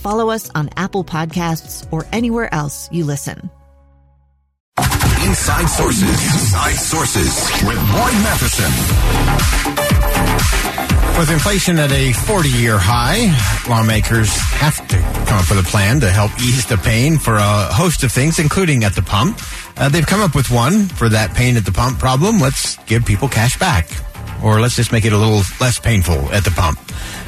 follow us on Apple Podcasts, or anywhere else you listen. Inside Sources. Inside Sources with Boyd Matheson. With inflation at a 40 year high, lawmakers have to come up with a plan to help ease the pain for a host of things, including at the pump. Uh, they've come up with one for that pain at the pump problem. Let's give people cash back. Or let's just make it a little less painful at the pump.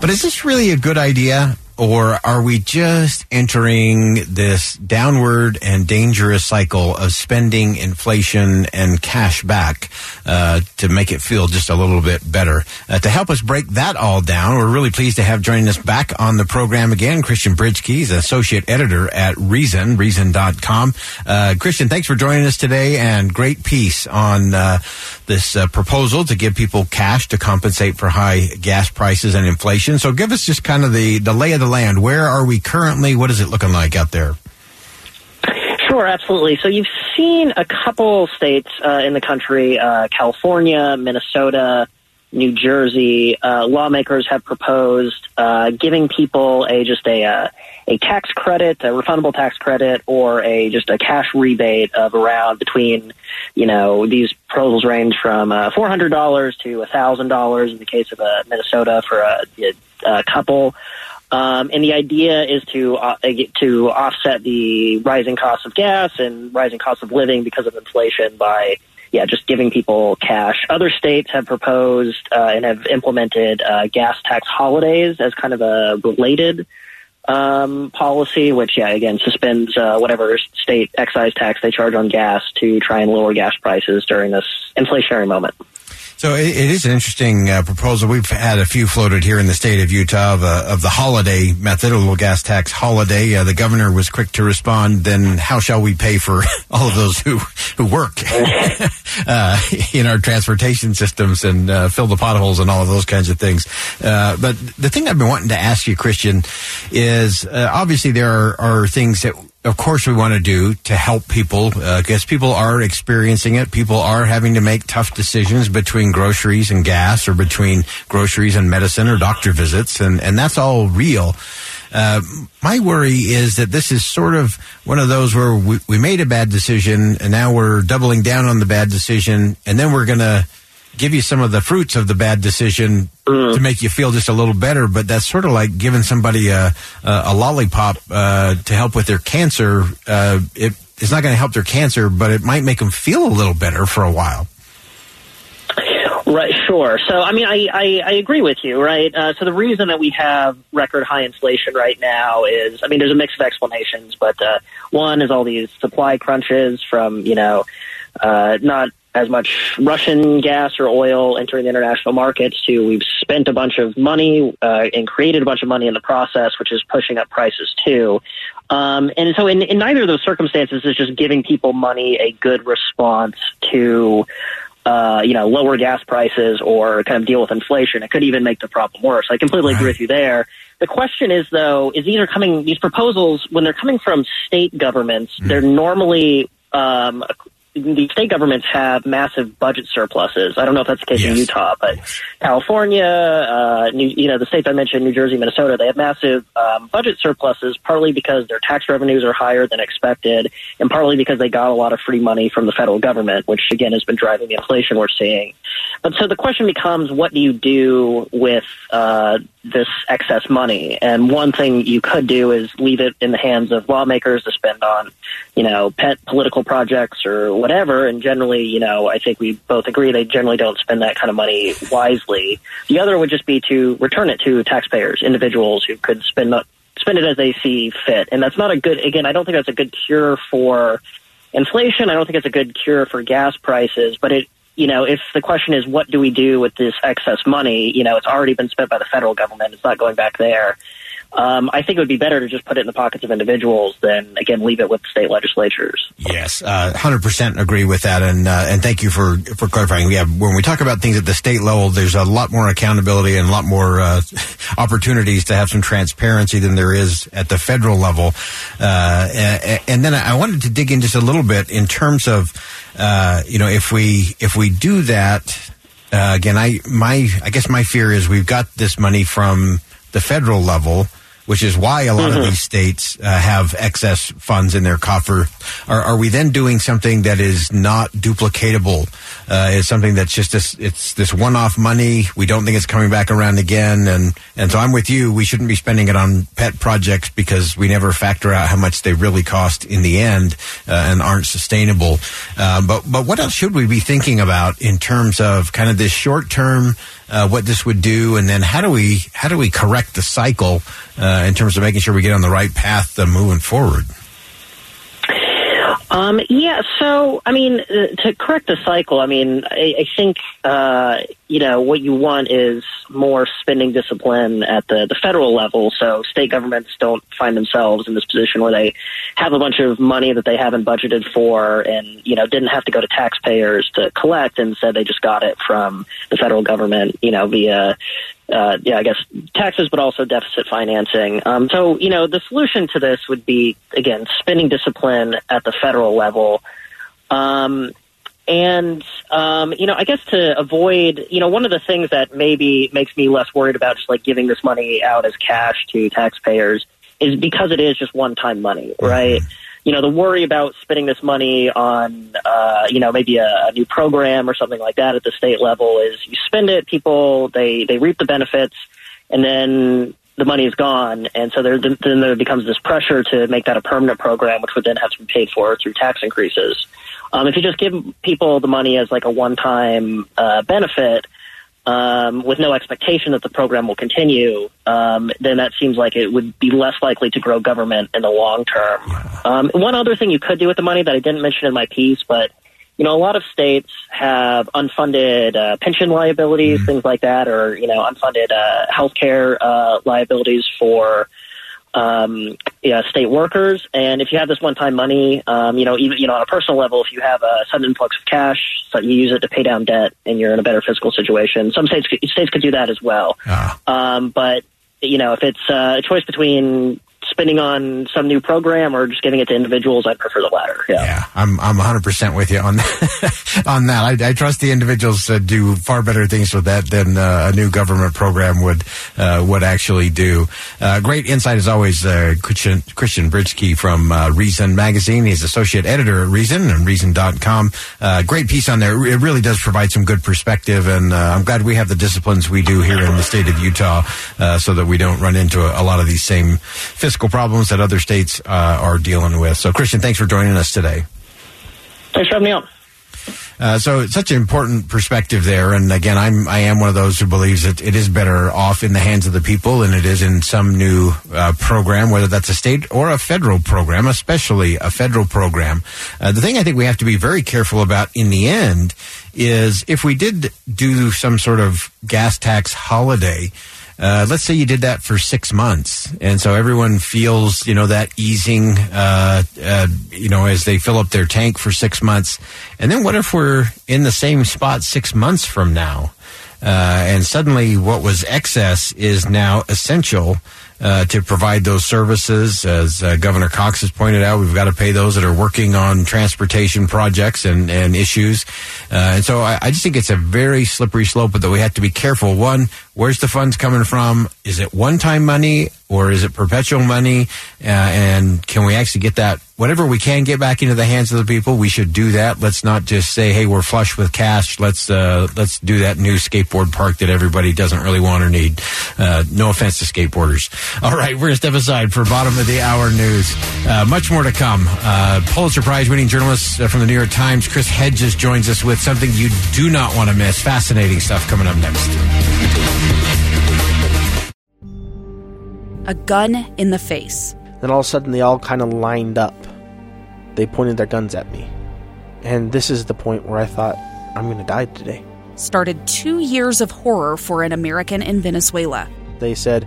But is this really a good idea? Or are we just entering this downward and dangerous cycle of spending, inflation, and cash back uh, to make it feel just a little bit better? Uh, to help us break that all down, we're really pleased to have joining us back on the program again, Christian Britschgi. He's associate editor at Reason, reason.com. Uh, Christian, thanks for joining us today and great piece on uh, this uh, proposal to give people cash to compensate for high gas prices and inflation. So give us just kind of the, the lay of the land. Where are we currently? What is it looking like out there? Sure, absolutely. So you've seen a couple states uh, in the country, uh, California, Minnesota, New Jersey. Uh, lawmakers have proposed uh, giving people a just a uh, a tax credit, a refundable tax credit, or a just a cash rebate of around between, you know, these proposals range from uh, four hundred dollars to thousand dollars in the case of Minnesota for a, a couple. Um, and the idea is to uh, to offset the rising costs of gas and rising costs of living because of inflation by yeah just giving people cash. Other states have proposed uh, and have implemented uh, gas tax holidays as kind of a related um, policy, which yeah again suspends uh, whatever state excise tax they charge on gas to try and lower gas prices during this inflationary moment. So it, it is an interesting uh, proposal. We've had a few floated here in the state of Utah of, uh, of the holiday method, a little gas tax holiday. Uh, the governor was quick to respond. Then how shall we pay for all of those who who work uh, in our transportation systems and uh, fill the potholes and all of those kinds of things? Uh, but the thing I've been wanting to ask you, Christian, is obviously there are, are things that of course we want to do to help people because uh, people are experiencing it. People are having to make tough decisions between groceries and gas or between groceries and medicine or doctor visits. And, and that's all real. Uh, my worry is that this is sort of one of those where we, we made a bad decision and now we're doubling down on the bad decision and then we're going to give you some of the fruits of the bad decision mm. to make you feel just a little better. But that's sort of like giving somebody a a, a lollipop uh, to help with their cancer. Uh, it, it's not going to help their cancer, but it might make them feel a little better for a while. Right, sure. So, I mean, I, I, I agree with you, right? Uh, so, the reason that we have record high inflation right now is, I mean, there's a mix of explanations, but uh, one is all these supply crunches from, you know, uh, not as much Russian gas or oil entering the international markets to we've spent a bunch of money uh, and created a bunch of money in the process, which is pushing up prices too. Um, and so in, in neither of those circumstances is just giving people money a good response to uh, you know, lower gas prices or kind of deal with inflation. It could even make the problem worse. I completely right. agree with you there. The question is, though, is these are coming, these proposals, when they're coming from state governments, mm. they're normally um, the state governments have massive budget surpluses. I don't know if that's the case yes. in Utah, but California, uh, New, you know, the states I mentioned, New Jersey, Minnesota, they have massive um, budget surpluses, partly because their tax revenues are higher than expected, and partly because they got a lot of free money from the federal government, which again has been driving the inflation we're seeing. But so the question becomes, what do you do with uh, this excess money? And one thing you could do is leave it in the hands of lawmakers to spend on, you know, pet political projects or whatever. And generally, you know, I think we both agree they generally don't spend that kind of money wisely. The other would just be to return it to taxpayers, individuals who could spend spend it as they see fit. And that's not a good. Again, I don't think that's a good cure for inflation. I don't think it's a good cure for gas prices, but it you know, if the question is what do we do with this excess money, you know, it's already been spent by the federal government. It's not going back there. Um, I think it would be better to just put it in the pockets of individuals than again leave it with the state legislatures. Yes, uh, hundred uh, percent agree with that, and uh, and thank you for for clarifying. Yeah, when we talk about things at the state level, there's a lot more accountability and a lot more uh, opportunities to have some transparency than there is at the federal level. Uh, and, and, then I wanted to dig in just a little bit in terms of uh, you know if we if we do that. again, I my I guess my fear is we've got this money from the federal level, which is why a lot mm-hmm. of these states uh, have excess funds in their coffer. Are, are, we then doing something that is not duplicatable? Uh, is something that's just this, it's this one-off money. We don't think it's coming back around again, and and so I'm with you. We shouldn't be spending it on pet projects because we never factor out how much they really cost in the end uh, and aren't sustainable. Uh, but but what else should we be thinking about in terms of kind of this short-term? uh, what this would do, and then how do we how do we correct the cycle uh, in terms of making sure we get on the right path uh, moving forward? Um, yeah, so I mean, uh, to correct the cycle, I mean, I, I think uh, you know what you want is more spending discipline at the the federal level, so state governments don't find themselves in this position where they have a bunch of money that they haven't budgeted for, and you know didn't have to go to taxpayers to collect, and said they just got it from the federal government, you know, via uh, yeah, I guess taxes, but also deficit financing. Um, so, you know, the solution to this would be, again, spending discipline at the federal level. Um, and, um, you know, I guess to avoid, you know, one of the things that maybe makes me less worried about just like giving this money out as cash to taxpayers is because it is just one time money, mm-hmm. right? Mm-hmm you know, the worry about spending this money on, uh, you know, maybe a, a new program or something like that at the state level is you spend it, people, they, they reap the benefits, and then the money is gone. And so there, then there becomes this pressure to make that a permanent program, which would then have to be paid for through tax increases. Um, if you just give people the money as like a one-time uh, benefit, um, with no expectation that the program will continue, um, then that seems like it would be less likely to grow government in the long term. Um, one other thing you could do with the money that I didn't mention in my piece, but you know, a lot of states have unfunded uh, pension liabilities, mm-hmm. things like that, or you know, unfunded uh, healthcare uh, liabilities for um, yeah, state workers. And if you have this one-time money, um, you know, even you know, on a personal level, if you have a sudden influx of cash, so you use it to pay down debt, and you're in a better fiscal situation. Some states states could do that as well. Ah. Um, but you know, if it's uh, a choice between spending on some new program or just giving it to individuals, I prefer the latter. Yeah, yeah I'm I'm 100 percent with you on that. on that, I, I, trust the individuals to do far better things with that than uh, a new government program would uh, would actually do. Uh, great insight as always, uh, Christian Christian Britschgi from uh, Reason magazine. He's associate editor at Reason and Reason.com. Uh, great piece on there. It really does provide some good perspective, and I'm glad we have the disciplines we do here in the state of Utah, so that we don't run into a, a lot of these same fiscal fiscal problems that other states uh, are dealing with. So, Christian, thanks for joining us today. Thanks for having me on. Uh, so such an important perspective there, and again, I'm I am one of those who believes that it is better off in the hands of the people than it is in some new uh, program, whether that's a state or a federal program, especially a federal program. Uh, the thing I think we have to be very careful about in the end is if we did do some sort of gas tax holiday. Uh, let's say you did that for six months, and so everyone feels, you know, that easing, uh, uh, you know, as they fill up their tank for six months. And then what if we're in the same spot six months from now, uh, and suddenly what was excess is now essential? Uh, to provide those services. As uh, Governor Cox has pointed out, we've got to pay those that are working on transportation projects and, and issues. Uh, and so I, I, just think it's a very slippery slope, but that we have to be careful. One, where's the funds coming from? Is it one time money or is it perpetual money? Uh, and can we actually get that whatever we can get back into the hands of the people, we should do that. Let's not just say, "Hey, we're flush with cash. Let's uh, let's do that new skateboard park that everybody doesn't really want or need." Uh, no offense to skateboarders, All right, we're going to step aside for bottom of the hour news. Uh, much more to come. Uh, Pulitzer Prize winning journalist uh, from the New York Times, Chris Hedges, joins us with something you do not want to miss. Fascinating stuff coming up next. A gun in the face. Then all of a sudden, they all kind of lined up. They pointed their guns at me. And this is the point where I thought, I'm going to die today. Started two years of horror for an American in Venezuela. They said,